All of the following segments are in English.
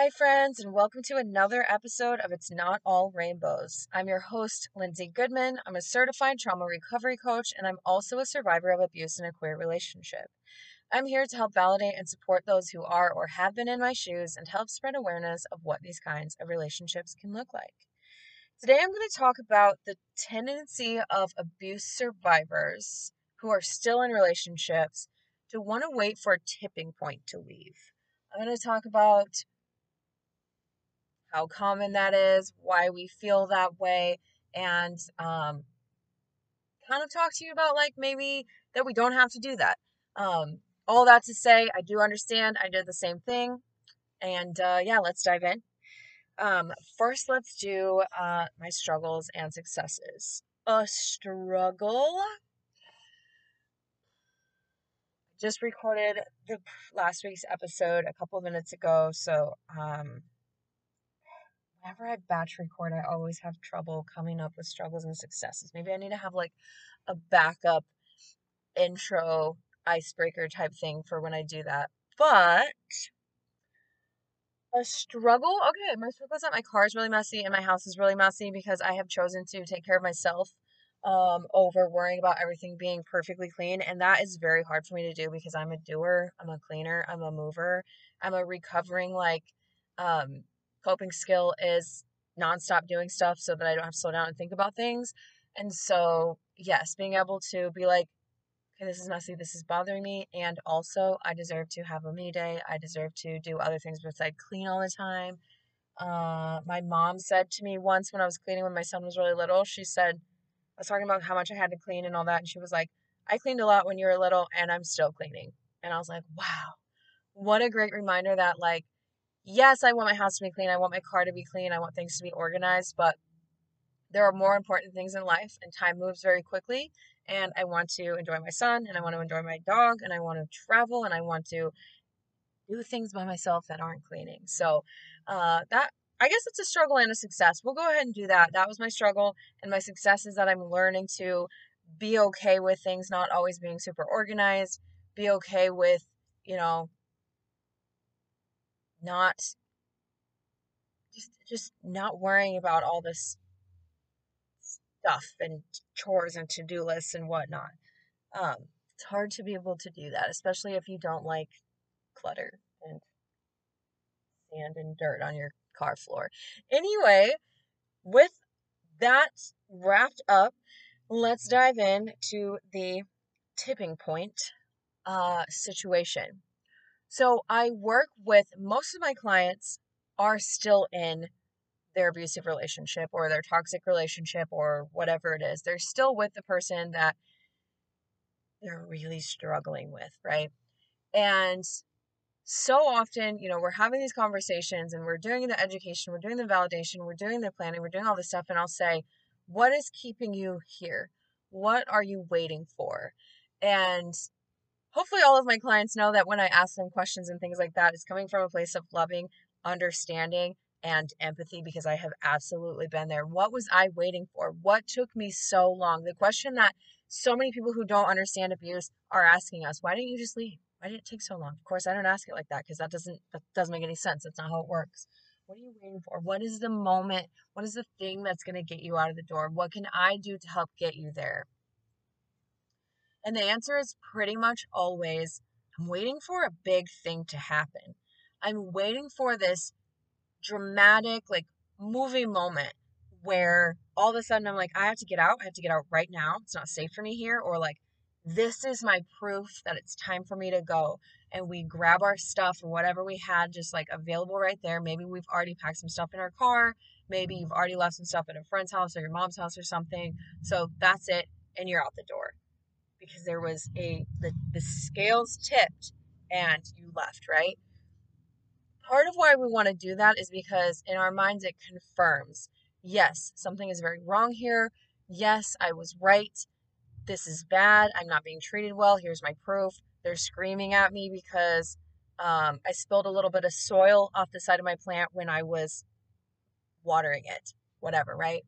Hi, friends, and welcome to another episode of It's Not All Rainbows. I'm your host, Lindsay Goodman. I'm a certified trauma recovery coach, and I'm also a survivor of abuse in a queer relationship. I'm here to help validate and support those who are or have been in my shoes and help spread awareness of what these kinds of relationships can look like. Today, I'm going to talk about the tendency of abuse survivors who are still in relationships to want to wait for a tipping point to leave. I'm going to talk about how common that is, why we feel that way, and um, kind of talk to you about like maybe that we don't have to do that. Um, all that to say, I do understand. I did the same thing. And uh, yeah, let's dive in. Um, first, let's do uh, my struggles and successes. A struggle. Just recorded the last week's episode a couple minutes ago, so um, whenever I batch record, I always have trouble coming up with struggles and successes. Maybe I need to have like a backup intro icebreaker type thing for when I do that. But a struggle, okay, my struggle is that my car is really messy and my house is really messy because I have chosen to take care of myself um over worrying about everything being perfectly clean and that is very hard for me to do because I'm a doer, I'm a cleaner, I'm a mover, I'm a recovering like um coping skill is nonstop doing stuff so that I don't have to slow down and think about things. And so, yes, being able to be like, okay, this is messy, this is bothering me, and also I deserve to have a me day. I deserve to do other things besides clean all the time. Uh, my mom said to me once when I was cleaning when my son was really little, she said, I was talking about how much I had to clean and all that, and she was like, I cleaned a lot when you were little, and I'm still cleaning. And I was like, wow, what a great reminder that, like, yes, I want my house to be clean. I want my car to be clean. I want things to be organized. But there are more important things in life, and time moves very quickly. And I want to enjoy my son, and I want to enjoy my dog, and I want to travel, and I want to do things by myself that aren't cleaning. So, uh, that I guess it's a struggle and a success. We'll go ahead and do that. That was my struggle, and my success is that I'm learning to be okay with things not always being super organized, be okay with, you know, not just just not worrying about all this stuff and chores and to-do lists and whatnot. Um, it's hard to be able to do that, especially if you don't like clutter and sand and dirt on your car floor. Anyway, with that wrapped up, let's dive in to the tipping point uh, situation. So I work with most of my clients are still in their abusive relationship or their toxic relationship or whatever it is. They're still with the person that they're really struggling with, right? And so often, you know, we're having these conversations and we're doing the education, we're doing the validation, we're doing the planning, we're doing all this stuff. And I'll say, What is keeping you here? What are you waiting for? And hopefully all of my clients know that when I ask them questions and things like that, it's coming from a place of loving, understanding, and empathy because I have absolutely been there. What was I waiting for? What took me so long? The question that so many people who don't understand abuse are asking us, why didn't you just leave? Why did it take so long? Of course, I don't ask it like that because that doesn't that doesn't make any sense. That's not how it works. What are you waiting for? What is the moment? What is the thing that's going to get you out of the door? What can I do to help get you there? And the answer is pretty much always I'm waiting for a big thing to happen. I'm waiting for this dramatic, like movie moment where all of a sudden I'm like, I have to get out. I have to get out right now. It's not safe for me here. Or like, this is my proof that it's time for me to go. And we grab our stuff or whatever we had just like available right there. Maybe we've already packed some stuff in our car. Maybe you've already left some stuff at a friend's house or your mom's house or something. So that's it. And you're out the door because there was a the, the scales tipped and you left right part of why we want to do that is because in our minds it confirms yes, something is very wrong here. Yes, I was right. This is bad. I'm not being treated well. Here's my proof. They're screaming at me because um, I spilled a little bit of soil off the side of my plant when I was watering it, whatever, right?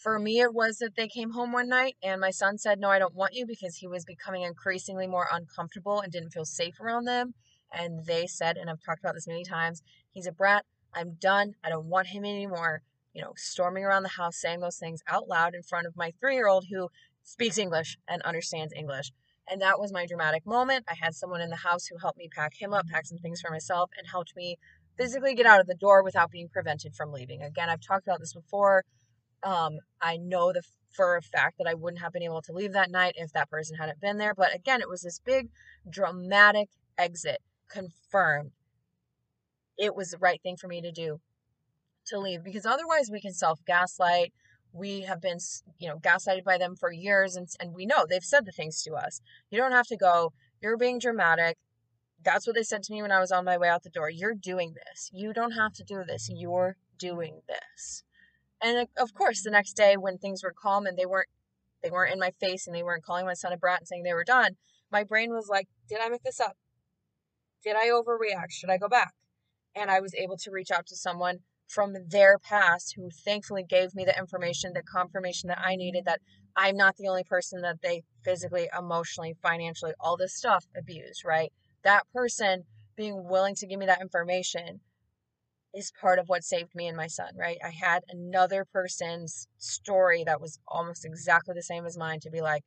For me, it was that they came home one night and my son said, No, I don't want you because he was becoming increasingly more uncomfortable and didn't feel safe around them. And they said, and I've talked about this many times, he's a brat. I'm done. I don't want him anymore. You know, storming around the house saying those things out loud in front of my three year old who speaks English and understands English. And that was my dramatic moment. I had someone in the house who helped me pack him up, pack some things for myself, and helped me physically get out of the door without being prevented from leaving. Again, I've talked about this before. Um, I know the for a fact that I wouldn't have been able to leave that night if that person hadn't been there. But again, it was this big dramatic exit confirmed. It was the right thing for me to do to leave because otherwise we can self gaslight. We have been, you know, gaslighted by them for years and, and we know they've said the things to us. You don't have to go, you're being dramatic. That's what they said to me when I was on my way out the door. You're doing this. You don't have to do this. You're doing this. And of course, the next day when things were calm and they weren't they weren't in my face and they weren't calling my son a brat and saying they were done, my brain was like, did I make this up? Did I overreact? Should I go back? And I was able to reach out to someone from their past who thankfully gave me the information, the confirmation that I needed that I'm not the only person that they physically, emotionally, financially, all this stuff abused, right? That person being willing to give me that information is part of what saved me and my son, right? I had another person's story that was almost exactly the same as mine to be like,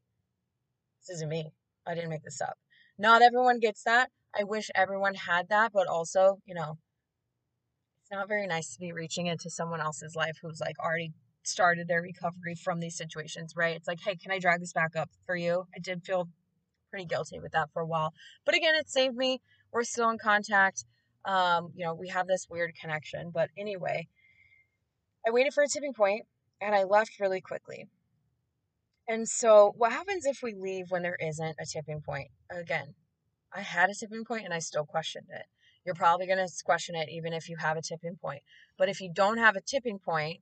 this isn't me. I didn't make this up. Not everyone gets that. I wish everyone had that, but also, you know, it's not very nice to be reaching into someone else's life who's like already started their recovery from these situations, right? It's like, hey, can I drag this back up for you? I did feel pretty guilty with that for a while. But again, it saved me. We're still in contact. Um, you know, we have this weird connection. But anyway, I waited for a tipping point and I left really quickly. And so, what happens if we leave when there isn't a tipping point? Again, I had a tipping point and I still questioned it. You're probably going to question it even if you have a tipping point. But if you don't have a tipping point,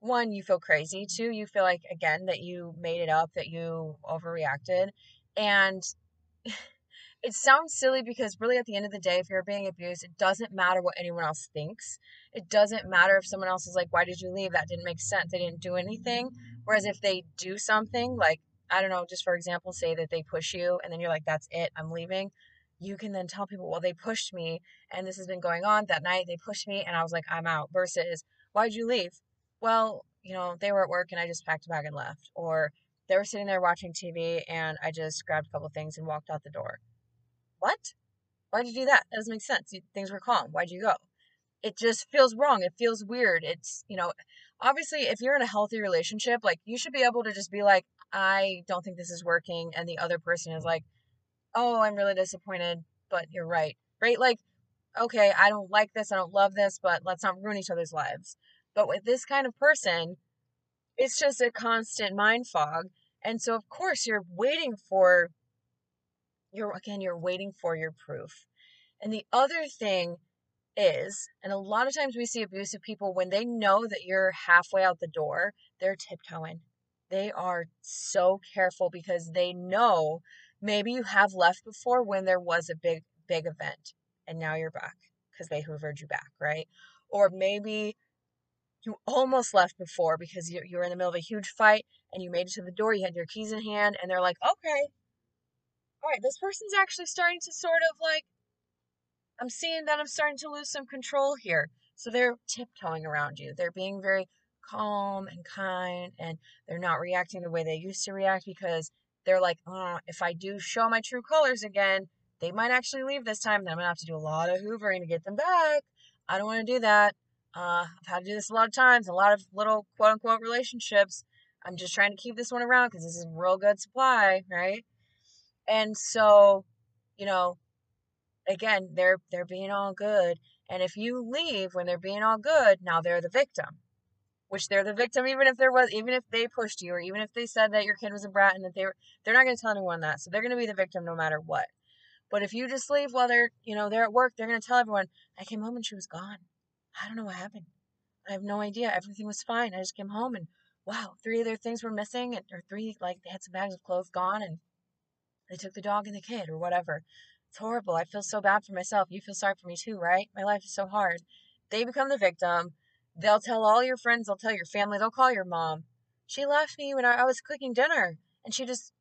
one, you feel crazy. Two, you feel like, again, that you made it up, that you overreacted. And it sounds silly because really at the end of the day if you're being abused it doesn't matter what anyone else thinks. It doesn't matter if someone else is like why did you leave? That didn't make sense. They didn't do anything. Whereas if they do something like i don't know just for example say that they push you and then you're like that's it i'm leaving. You can then tell people well they pushed me and this has been going on that night. They pushed me and i was like i'm out. Versus why'd you leave? Well you know they were at work and i just packed a bag and left. Or they were sitting there watching tv and i just grabbed a couple things and walked out the door what? Why'd you do that? That doesn't make sense. things were calm. Why'd you go? It just feels wrong. It feels weird. It's, you know, obviously, if you're in a healthy relationship, like, you should be able to just be like, I don't think this is working. And the other person is like, oh, I'm really disappointed, but you're right. Right? Like, okay, I don't like this. I don't love this, but let's not ruin each other's lives. But with this kind of person, it's just a constant mind fog. And so, of course, you're waiting for you're again you're waiting for your proof. And the other thing is and a lot of times we see abusive people when they know that you're halfway out the door they're tiptoeing. They are so careful because they know maybe you have left before when there was a big big event and now you're back because they hoovered you back right? Or maybe you almost left before because you, you were in the middle of a huge fight and you made it to the door you had your keys in hand and they're like okay all right, this person's actually starting to sort of like, I'm seeing that I'm starting to lose some control here. So they're tiptoeing around you. They're being very calm and kind, and they're not reacting the way they used to react because they're like, oh, if I do show my true colors again, they might actually leave this time. Then I'm gonna have to do a lot of hoovering to get them back. I don't want to do that. Uh, I've had to do this a lot of times, a lot of little quote unquote relationships. I'm just trying to keep this one around because this is real good supply, right? And so, you know, again, they're they're being all good. And if you leave when they're being all good, now they're the victim. Which they're the victim even if there was even if they pushed you or even if they said that your kid was a brat and that they were they're not gonna tell anyone that. So they're gonna be the victim no matter what. But if you just leave while they're, you know, they're at work, they're going to tell everyone, I came home and she was gone. I don't know what happened. I have no idea. Everything was fine. I just came home and wow, three of their things were missing, and, or three, like they had some bags of clothes gone, and they took the dog and the kid, or whatever. It's horrible. I feel so bad for myself. You feel sorry for me too, right? My life is so hard. They become the victim. They'll tell all your friends, they'll tell your family, they'll call your mom. She left me when I, was cooking dinner, and she just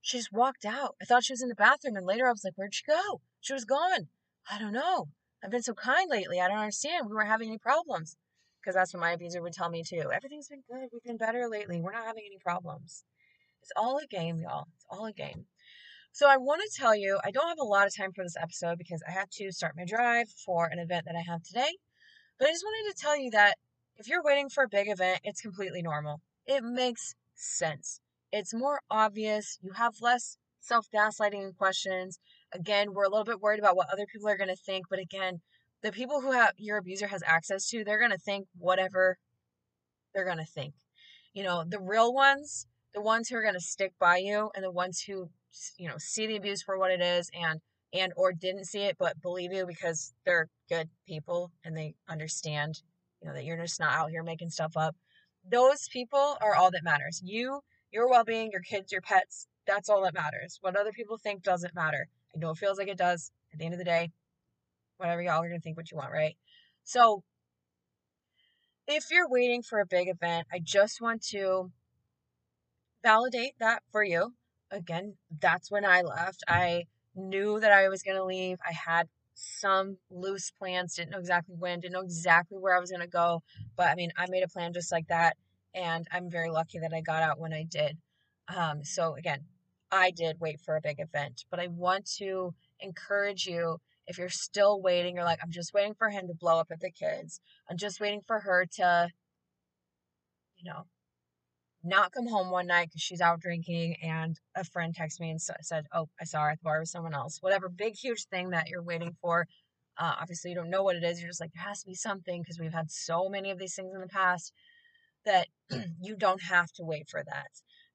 she just walked out. I thought she was in the bathroom, and later I was like, Where'd she go? She was gone. I don't know. I've been so kind lately. I don't understand. We weren't having any problems because that's what my abuser would tell me too. Everything's been good. We've been better lately. We're not having any problems. It's all a game, y'all. It's all a game. So I want to tell you, I don't have a lot of time for this episode because I have to start my drive for an event that I have today. But I just wanted to tell you that if you're waiting for a big event, it's completely normal. It makes sense. It's more obvious. You have less self gaslighting questions. Again, we're a little bit worried about what other people are going to think, but again, the people who have your abuser has access to, they're going to think whatever they're going to think. You know, the real ones, the ones who are going to stick by you and the ones who, you know, see the abuse for what it is and and or didn't see it but believe you because they're good people and they understand, you know, that you're just not out here making stuff up. Those people are all that matters. You, your well-being, your kids, your pets, that's all that matters. What other people think doesn't matter. I know it feels like it does. At the end of the day, whatever y'all are to think what you want, right? So, if you're waiting for a big event, I just want to validate that for you. Again, that's when I left. I knew that I was going to leave. I had some loose plans, didn't know exactly when, didn't know exactly where I was going to go. But I mean, I made a plan just like that. And I'm very lucky that I got out when I did. Um, so, again, I did wait for a big event, but I want to encourage you if you're still waiting, you're like, I'm just waiting for him to blow up at the kids. I'm just waiting for her to, you know, not come home one night because she's out drinking and a friend texted me and said, Oh, I saw her at the bar with someone else. Whatever big, huge thing that you're waiting for. Uh, obviously, you don't know what it is. You're just like, there has to be something because we've had so many of these things in the past that you don't have to wait for that.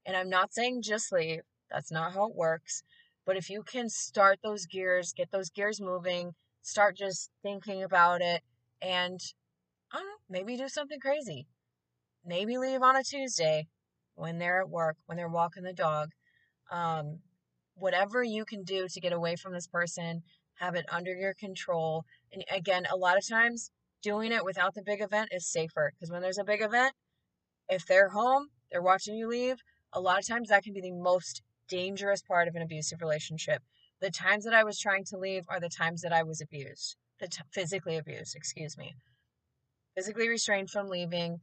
And I'm not saying just leave, that's not how it works. But if you can start those gears, get those gears moving, start just thinking about it, and I don't know, maybe do something crazy. Maybe leave on a Tuesday when they're at work, when they're walking the dog. Um, whatever you can do to get away from this person, have it under your control. And again, a lot of times doing it without the big event is safer because when there's a big event, if they're home, they're watching you leave, a lot of times that can be the most dangerous part of an abusive relationship. The times that I was trying to leave are the times that I was abused, the t- physically abused, excuse me. Physically restrained from leaving,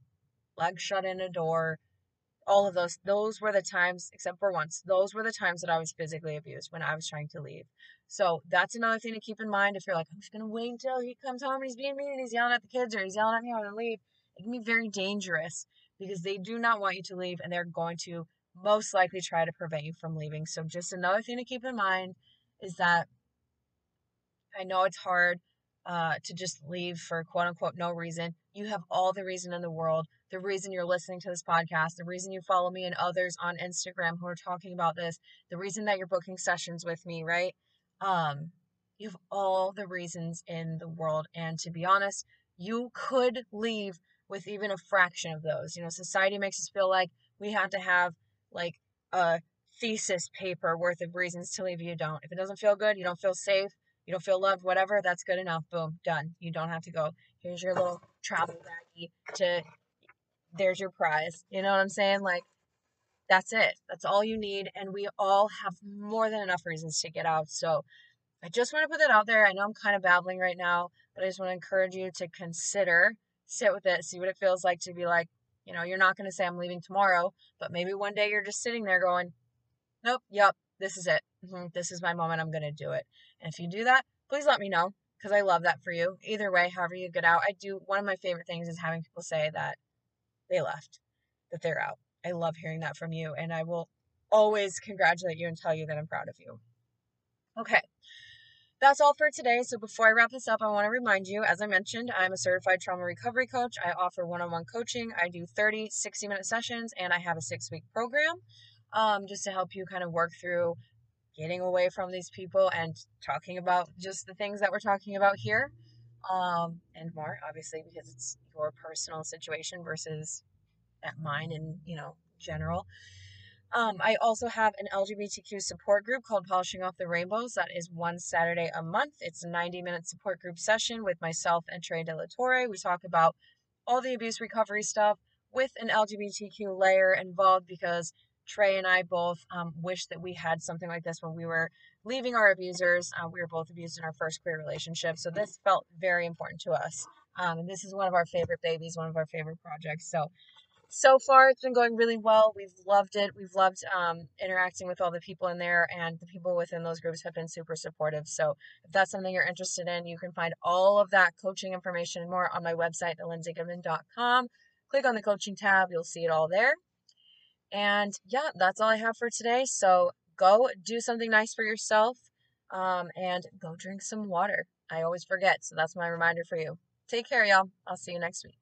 legs shut in a door, all of those. Those were the times, except for once, those were the times that I was physically abused when I was trying to leave. So that's another thing to keep in mind. If you're like, I'm just gonna wait until he comes home and he's being mean and he's yelling at the kids or he's yelling at me, I'm gonna leave. It can be very dangerous because they do not want you to leave and they're going to most likely try to prevent you from leaving. So, just another thing to keep in mind is that I know it's hard uh, to just leave for quote unquote no reason. You have all the reason in the world. The reason you're listening to this podcast, the reason you follow me and others on Instagram who are talking about this, the reason that you're booking sessions with me, right? Um, you have all the reasons in the world. And to be honest, you could leave with even a fraction of those. You know, society makes us feel like we have to have like a thesis paper worth of reasons to leave, you don't. If it doesn't feel good, you don't feel safe, you don't feel loved, whatever, that's good enough. Boom, done. You don't have to go. Here's your little travel baggie to there's your prize. You know what I'm saying? Like that's it. That's all you need. And we all have more than enough reasons to get out. So I just want to put that out there. I know I'm kind of babbling right now, but I just want to encourage you to consider, sit with it, see what it feels like to be like, you know, you're not going to say, I'm leaving tomorrow, but maybe one day you're just sitting there going, nope, yep, this is it. Mm-hmm, this is my moment. I'm going to do it. And if you do that, please let me know because I love that for you. Either way, however you get out, I do. One of my favorite things is having people say that they left, that they're out. I love hearing that from you, and I will always congratulate you and tell you that I'm proud of you. Okay, that's all for today. So before I wrap this up, I want to remind you, as I mentioned, I'm a certified trauma recovery coach. I offer one-on-one coaching. I do 30, 60 minute sessions, and I have a six week program um, just to help you kind of work through getting away from these people and talking about just the things that we're talking about here um, and more, obviously, because it's your personal situation versus mine and, you know, general. Um, I also have an LGBTQ support group called Polishing Off the Rainbows. That is one Saturday a month. It's a 90 minute support group session with myself and Trey Torre. We talk about all the abuse recovery stuff with an LGBTQ layer involved because Trey and I both um, wish that we had something like this when we were leaving our abusers. Uh, we were both abused in our first queer relationship. So this felt very important to us. Um, and this is one of our favorite babies, one of our favorite projects. So so far it's been going really well we've loved it we've loved um, interacting with all the people in there and the people within those groups have been super supportive so if that's something you're interested in you can find all of that coaching information and more on my website thelindsaygoodman.com click on the coaching tab you'll see it all there and yeah that's all i have for today. So go do something nice for yourself um, and go drink some water. I always forget so that's my reminder for you. Take care y'all. I'll see you next week